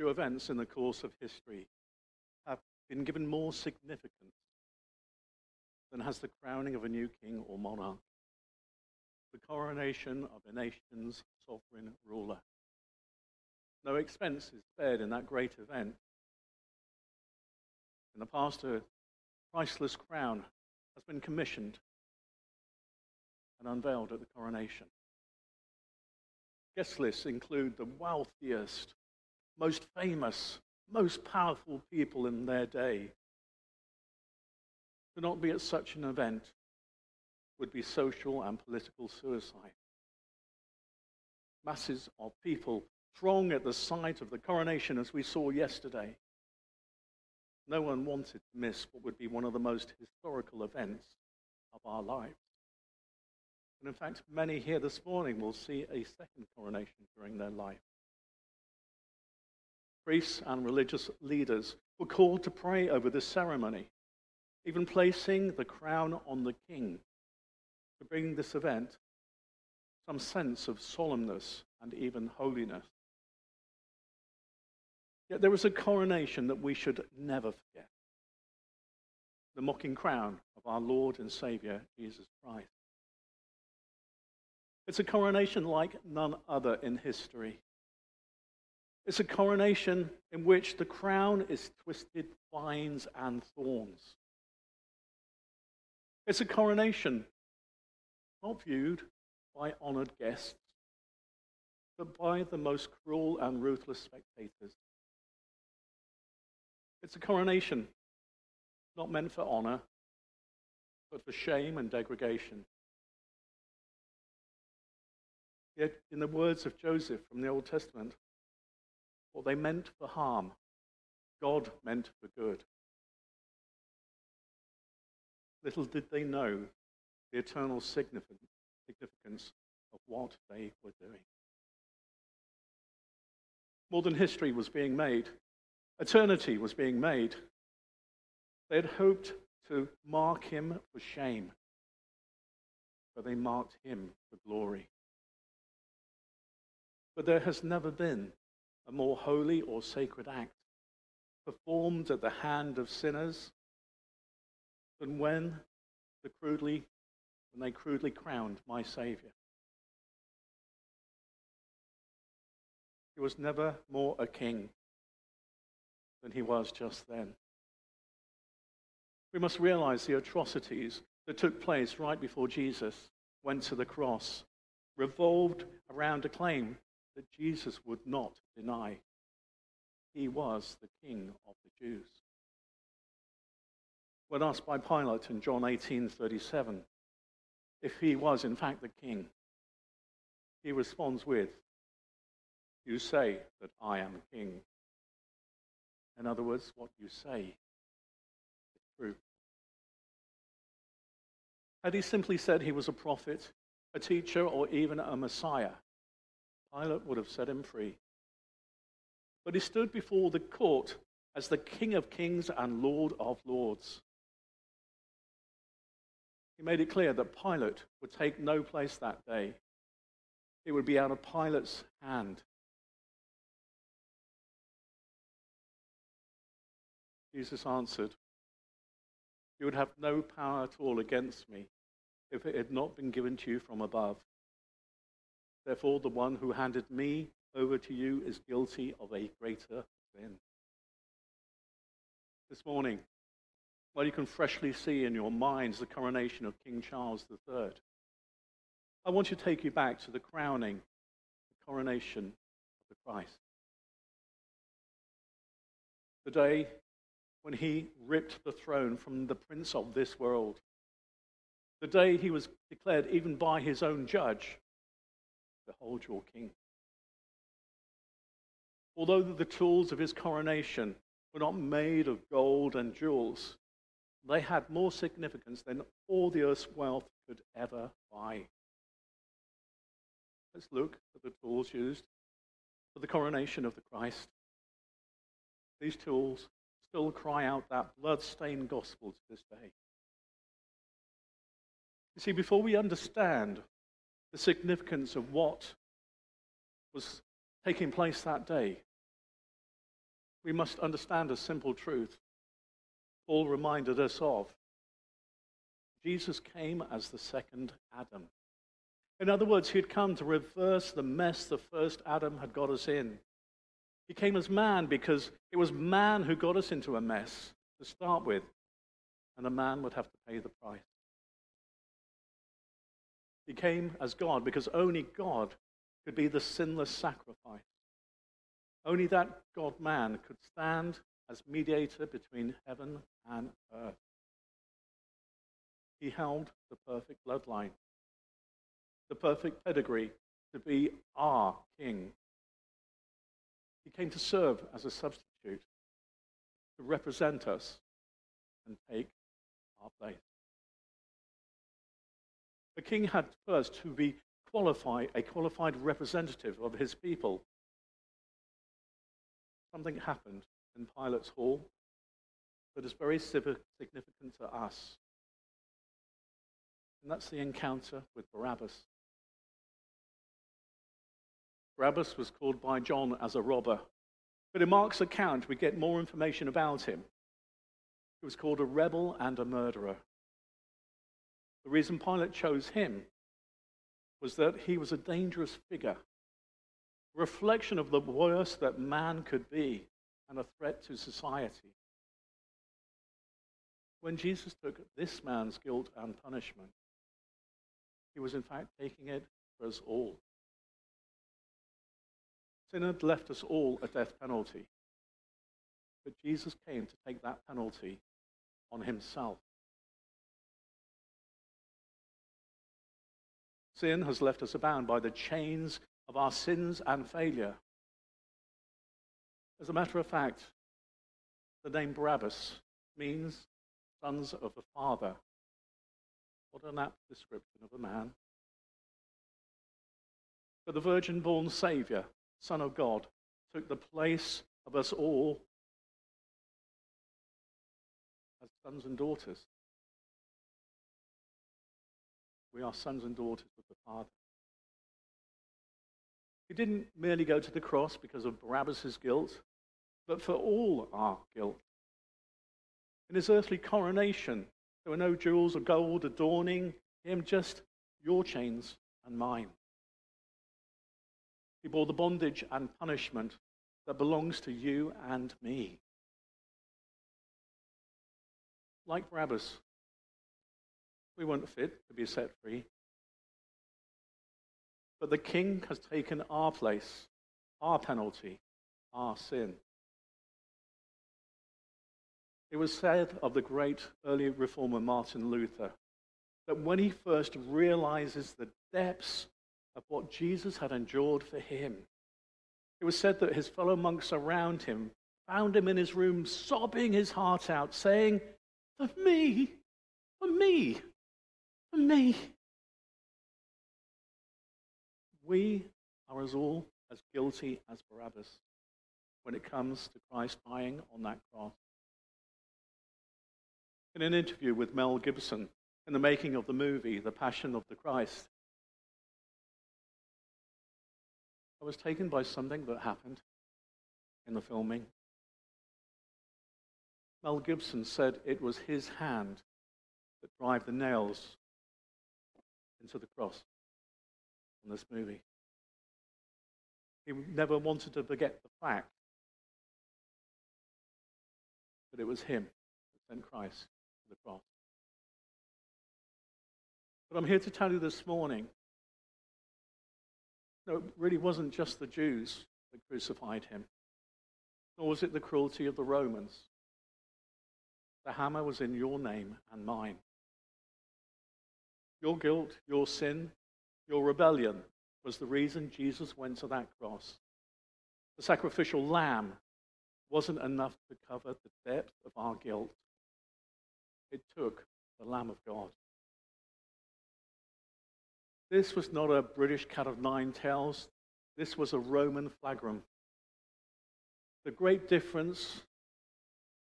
Few events in the course of history have been given more significance than has the crowning of a new king or monarch, the coronation of a nation's sovereign ruler. No expense is spared in that great event. In the past, a priceless crown has been commissioned and unveiled at the coronation. Guest lists include the wealthiest, most famous, most powerful people in their day. To not be at such an event would be social and political suicide. Masses of people throng at the sight of the coronation as we saw yesterday. No one wanted to miss what would be one of the most historical events of our lives. And in fact, many here this morning will see a second coronation during their life. Priests and religious leaders were called to pray over this ceremony, even placing the crown on the king to bring this event some sense of solemnness and even holiness. Yet there was a coronation that we should never forget the mocking crown of our Lord and Savior, Jesus Christ. It's a coronation like none other in history. It's a coronation in which the crown is twisted vines and thorns. It's a coronation not viewed by honored guests, but by the most cruel and ruthless spectators. It's a coronation not meant for honor, but for shame and degradation. Yet, in the words of Joseph from the Old Testament, what they meant for harm, God meant for good. Little did they know the eternal significance of what they were doing. More than history was being made, eternity was being made. They had hoped to mark him for shame, but they marked him for glory. But there has never been a more holy or sacred act performed at the hand of sinners than when, the crudely, when they crudely crowned my Savior. He was never more a king than he was just then. We must realize the atrocities that took place right before Jesus went to the cross revolved around a claim Jesus would not deny. He was the king of the Jews. When asked by Pilate in John 18:37 if he was in fact the king, he responds with, "You say that I am king." In other words, what you say is true. Had he simply said he was a prophet, a teacher, or even a Messiah, Pilate would have set him free. But he stood before the court as the King of kings and Lord of lords. He made it clear that Pilate would take no place that day. It would be out of Pilate's hand. Jesus answered, You would have no power at all against me if it had not been given to you from above. Therefore, the one who handed me over to you is guilty of a greater sin. This morning, while you can freshly see in your minds the coronation of King Charles III, I want to take you back to the crowning, the coronation of the Christ. The day when he ripped the throne from the prince of this world. The day he was declared, even by his own judge, Behold your king. Although the tools of his coronation were not made of gold and jewels, they had more significance than all the earth's wealth could ever buy. Let's look at the tools used for the coronation of the Christ. These tools still cry out that blood-stained gospel to this day. You see, before we understand the significance of what was taking place that day, we must understand a simple truth. Paul reminded us of. Jesus came as the second Adam. In other words, he had come to reverse the mess the first Adam had got us in. He came as man because it was man who got us into a mess to start with, and a man would have to pay the price. He came as God because only God could be the sinless sacrifice. Only that God man could stand as mediator between heaven and earth. He held the perfect bloodline, the perfect pedigree to be our king. He came to serve as a substitute, to represent us and take our place. The king had first to be qualified, a qualified representative of his people. Something happened in Pilate's hall that is very significant to us. And that's the encounter with Barabbas. Barabbas was called by John as a robber. But in Mark's account, we get more information about him. He was called a rebel and a murderer. The reason Pilate chose him was that he was a dangerous figure, a reflection of the worst that man could be, and a threat to society. When Jesus took this man's guilt and punishment, he was in fact taking it for us all. Sin had left us all a death penalty. But Jesus came to take that penalty on himself. Sin has left us bound by the chains of our sins and failure. As a matter of fact, the name Barabbas means sons of the Father. What an apt description of a man. But the virgin born Savior, Son of God, took the place of us all as sons and daughters. We are sons and daughters of the Father. He didn't merely go to the cross because of Barabbas' guilt, but for all our guilt. In his earthly coronation, there were no jewels or gold adorning him, just your chains and mine. He bore the bondage and punishment that belongs to you and me. Like Barabbas, we weren't fit to be set free. But the king has taken our place, our penalty, our sin. It was said of the great early reformer Martin Luther that when he first realizes the depths of what Jesus had endured for him, it was said that his fellow monks around him found him in his room sobbing his heart out, saying, For me, for me, me. We are as all as guilty as Barabbas when it comes to Christ dying on that cross. In an interview with Mel Gibson in the making of the movie The Passion of the Christ, I was taken by something that happened in the filming. Mel Gibson said it was his hand that drive the nails into the cross in this movie. He never wanted to forget the fact that it was him that sent Christ to the cross. But I'm here to tell you this morning no, it really wasn't just the Jews that crucified him, nor was it the cruelty of the Romans. The hammer was in your name and mine. Your guilt, your sin, your rebellion was the reason Jesus went to that cross. The sacrificial lamb wasn't enough to cover the depth of our guilt. It took the Lamb of God. This was not a British cat of nine tails. This was a Roman flagrum. The great difference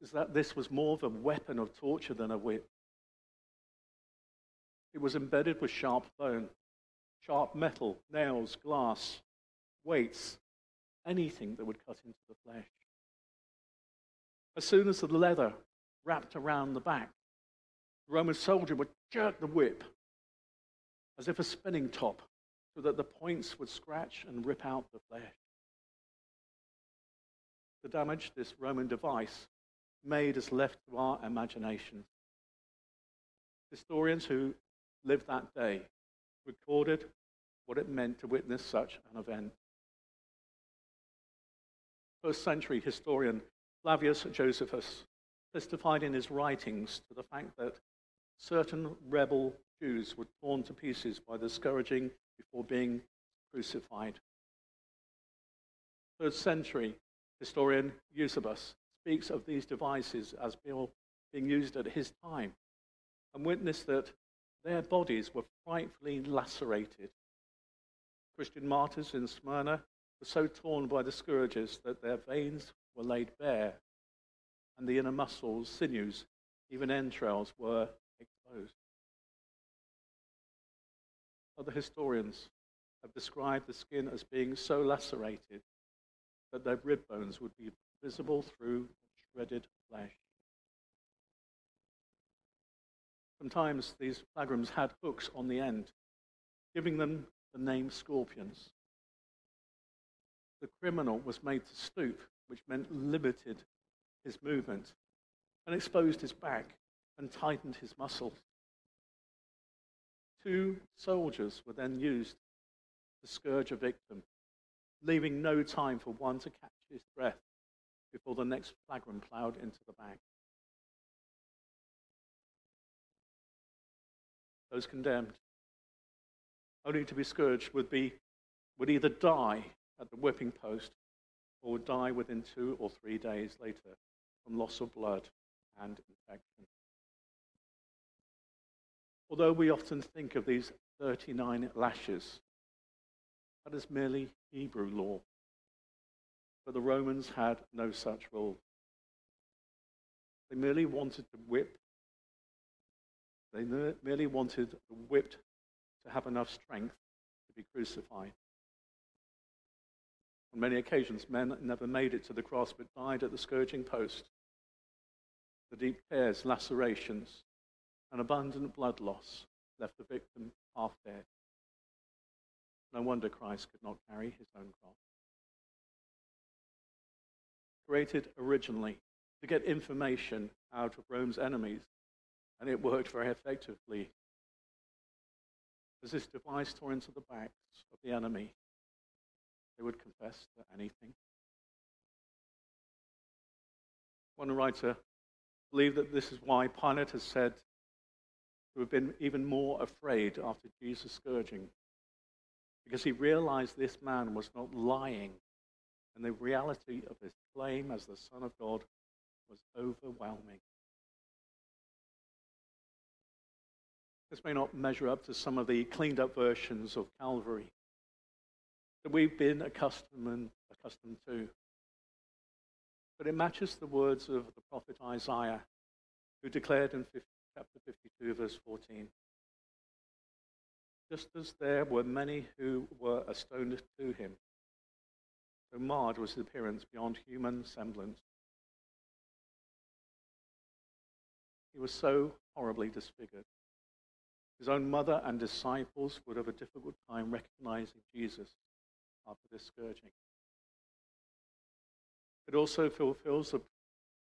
is that this was more of a weapon of torture than a whip. It was embedded with sharp bone, sharp metal, nails, glass, weights, anything that would cut into the flesh. As soon as the leather wrapped around the back, the Roman soldier would jerk the whip as if a spinning top so that the points would scratch and rip out the flesh. The damage this Roman device made is left to our imagination. Historians who lived that day recorded what it meant to witness such an event. First century historian Flavius Josephus testified in his writings to the fact that certain rebel Jews were torn to pieces by the scourging before being crucified. Third century historian Eusebius speaks of these devices as being used at his time and witnessed that their bodies were frightfully lacerated. Christian martyrs in Smyrna were so torn by the scourges that their veins were laid bare and the inner muscles, sinews, even entrails were exposed. Other historians have described the skin as being so lacerated that their rib bones would be visible through shredded flesh. Sometimes these flagrums had hooks on the end, giving them the name scorpions. The criminal was made to stoop, which meant limited his movement, and exposed his back and tightened his muscles. Two soldiers were then used to scourge a victim, leaving no time for one to catch his breath before the next flagrum plowed into the bag. Those condemned, only to be scourged, would, be, would either die at the whipping post or would die within two or three days later from loss of blood and infection. Although we often think of these 39 lashes, that is merely Hebrew law. But the Romans had no such rule. They merely wanted to whip. They merely wanted the whipped to have enough strength to be crucified. On many occasions, men never made it to the cross but died at the scourging post. The deep tears, lacerations, and abundant blood loss left the victim half dead. No wonder Christ could not carry his own cross. Created originally to get information out of Rome's enemies, and it worked very effectively. As this device tore into the backs of the enemy, they would confess to anything. One writer believed that this is why Pilate has said to have been even more afraid after Jesus' scourging, because he realized this man was not lying, and the reality of his claim as the Son of God was overwhelming. This may not measure up to some of the cleaned up versions of Calvary that we've been accustomed, accustomed to. But it matches the words of the prophet Isaiah, who declared in 50, chapter 52, verse 14 Just as there were many who were astonished to him, so marred was his appearance beyond human semblance. He was so horribly disfigured. His own mother and disciples would have a difficult time recognizing Jesus after this scourging. It also fulfills the,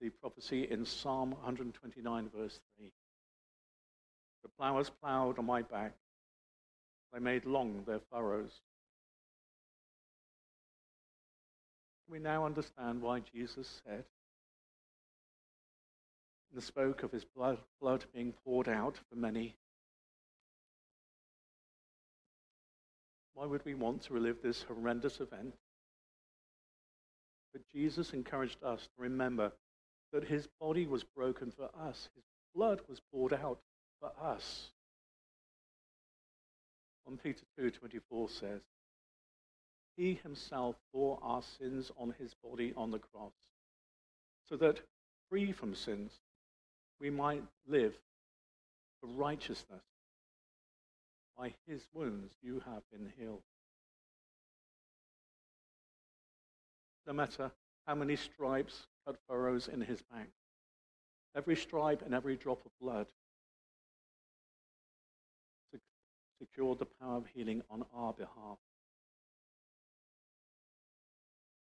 the prophecy in Psalm 129, verse 3. The ploughers ploughed on my back, they made long their furrows. We now understand why Jesus said, and spoke of his blood, blood being poured out for many Why would we want to relive this horrendous event? But Jesus encouraged us to remember that his body was broken for us, his blood was poured out for us. 1 Peter 2:24 says, He himself bore our sins on his body on the cross, so that free from sins we might live for righteousness. By his wounds you have been healed. No matter how many stripes cut furrows in his back. Every stripe and every drop of blood secured the power of healing on our behalf.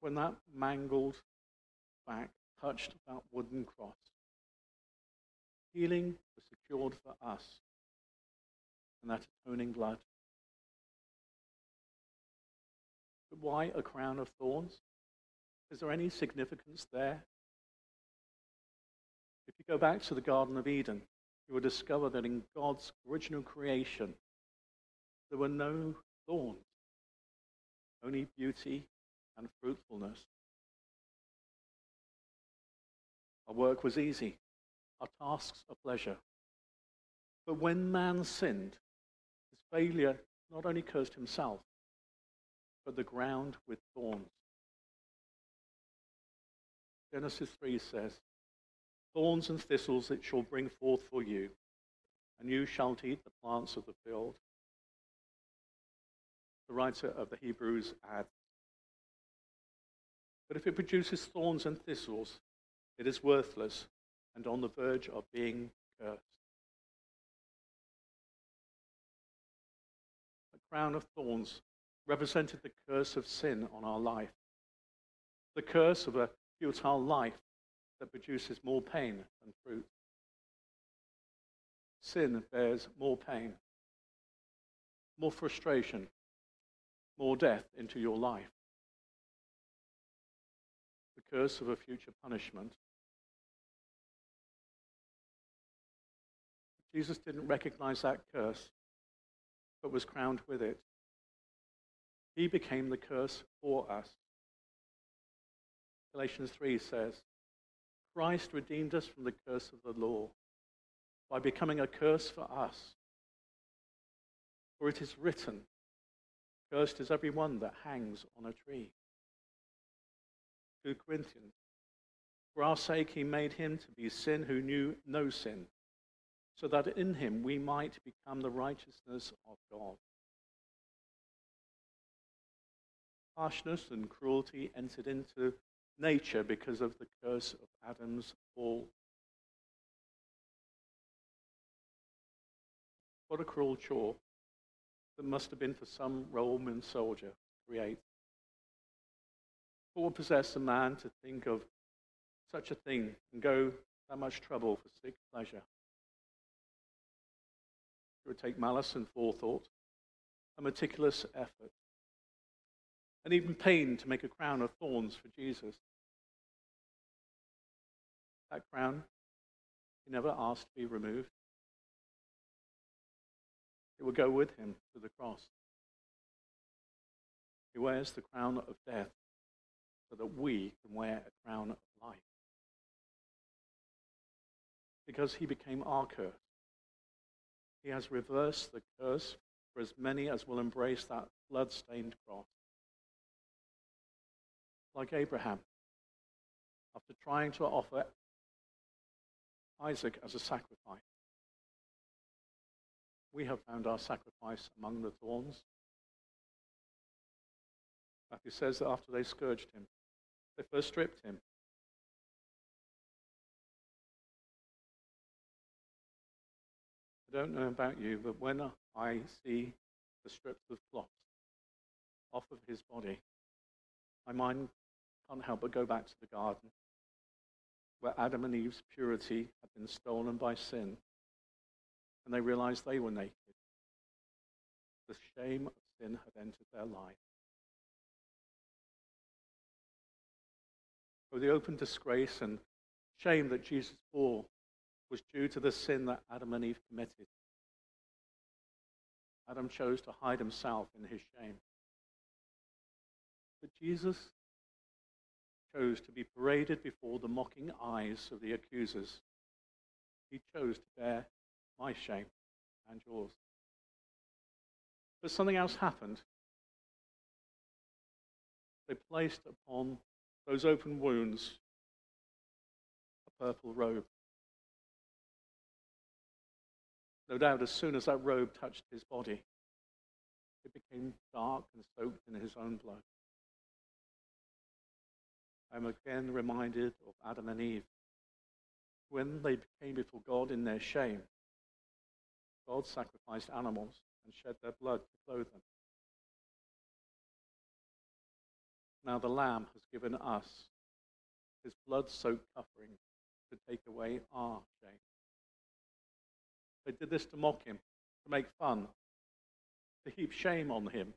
When that mangled back touched that wooden cross, healing was secured for us and that atoning blood. But why a crown of thorns? Is there any significance there? If you go back to the Garden of Eden, you will discover that in God's original creation, there were no thorns, only beauty and fruitfulness. Our work was easy, our tasks a pleasure. But when man sinned, failure not only cursed himself, but the ground with thorns. Genesis 3 says, Thorns and thistles it shall bring forth for you, and you shall eat the plants of the field. The writer of the Hebrews adds, But if it produces thorns and thistles, it is worthless and on the verge of being cursed. Crown of thorns represented the curse of sin on our life, the curse of a futile life that produces more pain than fruit. Sin bears more pain, more frustration, more death into your life. The curse of a future punishment. Jesus didn't recognize that curse, but was crowned with it. He became the curse for us. Galatians 3 says, Christ redeemed us from the curse of the law by becoming a curse for us. For it is written, Cursed is every one that hangs on a tree. 2 Corinthians. For our sake he made him to be sin who knew no sin, so that in him we might become the righteousness of God. Harshness and cruelty entered into nature because of the curse of Adam's fall. What a cruel chore that must have been for some Roman soldier to create. What would possess a man to think of such a thing and go that much trouble for sick pleasure? It would take malice and forethought, a meticulous effort, and even pain to make a crown of thorns for Jesus. That crown, he never asked to be removed. It will go with him to the cross. He wears the crown of death so that we can wear a crown of life. Because he became our curse. He has reversed the curse for as many as will embrace that blood-stained cross. Like Abraham, after trying to offer Isaac as a sacrifice, we have found our sacrifice among the thorns. Matthew says that after they scourged him, they first stripped him. I don't know about you, but when I see the strips of cloth off of his body, my mind can't help but go back to the garden where Adam and Eve's purity had been stolen by sin and they realized they were naked. The shame of sin had entered their life. For the open disgrace and shame that Jesus bore was due to the sin that Adam and Eve committed. Adam chose to hide himself in his shame. But Jesus chose to be paraded before the mocking eyes of the accusers. He chose to bear my shame and yours. But something else happened. They placed upon those open wounds a purple robe. No doubt, as soon as that robe touched his body, it became dark and soaked in his own blood. I'm again reminded of Adam and Eve. When they came before God in their shame, God sacrificed animals and shed their blood to clothe them. Now the Lamb has given us his blood soaked covering to take away our shame. They did this to mock him, to make fun, to heap shame on him.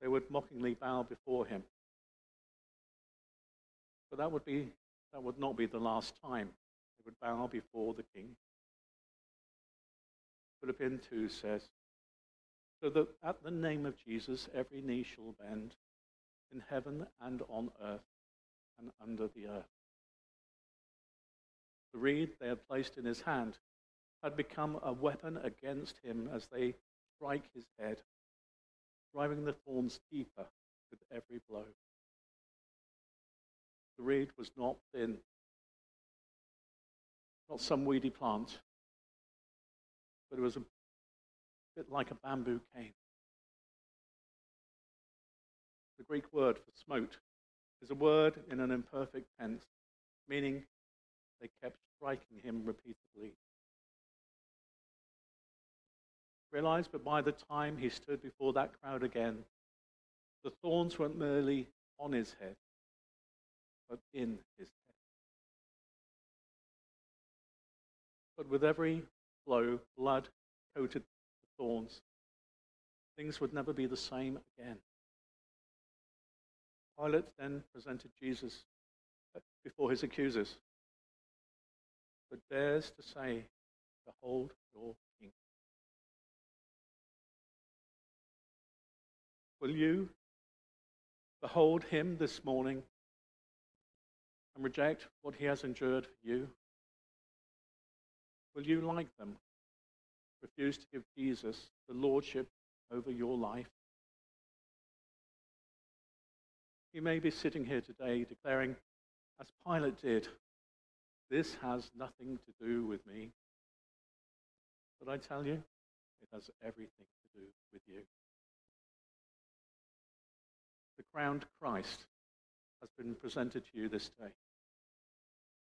They would mockingly bow before him. But that would, be, that would not be the last time they would bow before the king. Philippians 2 says, So that at the name of Jesus every knee shall bend in heaven and on earth and under the earth. The reed they had placed in his hand had become a weapon against him as they strike his head, driving the thorns deeper with every blow. The reed was not thin, not some weedy plant, but it was a bit like a bamboo cane. The Greek word for smote is a word in an imperfect tense, meaning they kept striking him repeatedly. Realized, but by the time he stood before that crowd again, the thorns weren't merely on his head, but in his head. But with every blow, blood coated the thorns. Things would never be the same again. Pilate then presented Jesus before his accusers, but dares to say, Behold your king. Will you behold him this morning and reject what he has endured for you? Will you, like them, refuse to give Jesus the lordship over your life? You may be sitting here today declaring, as Pilate did, this has nothing to do with me. But I tell you, it has everything to do with you. The crowned Christ has been presented to you this day.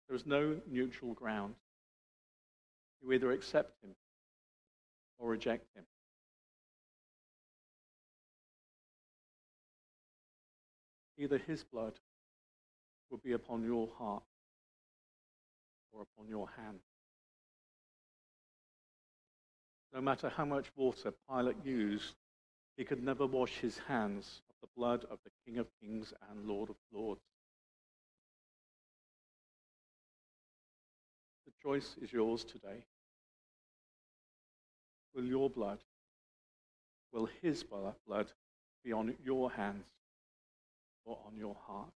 There is no neutral ground. You either accept him or reject him. Either his blood will be upon your heart or upon your hand. No matter how much water Pilate used, he could never wash his hands of the blood of the King of Kings and Lord of Lords. The choice is yours today. Will your blood, will his blood be on your hands or on your heart?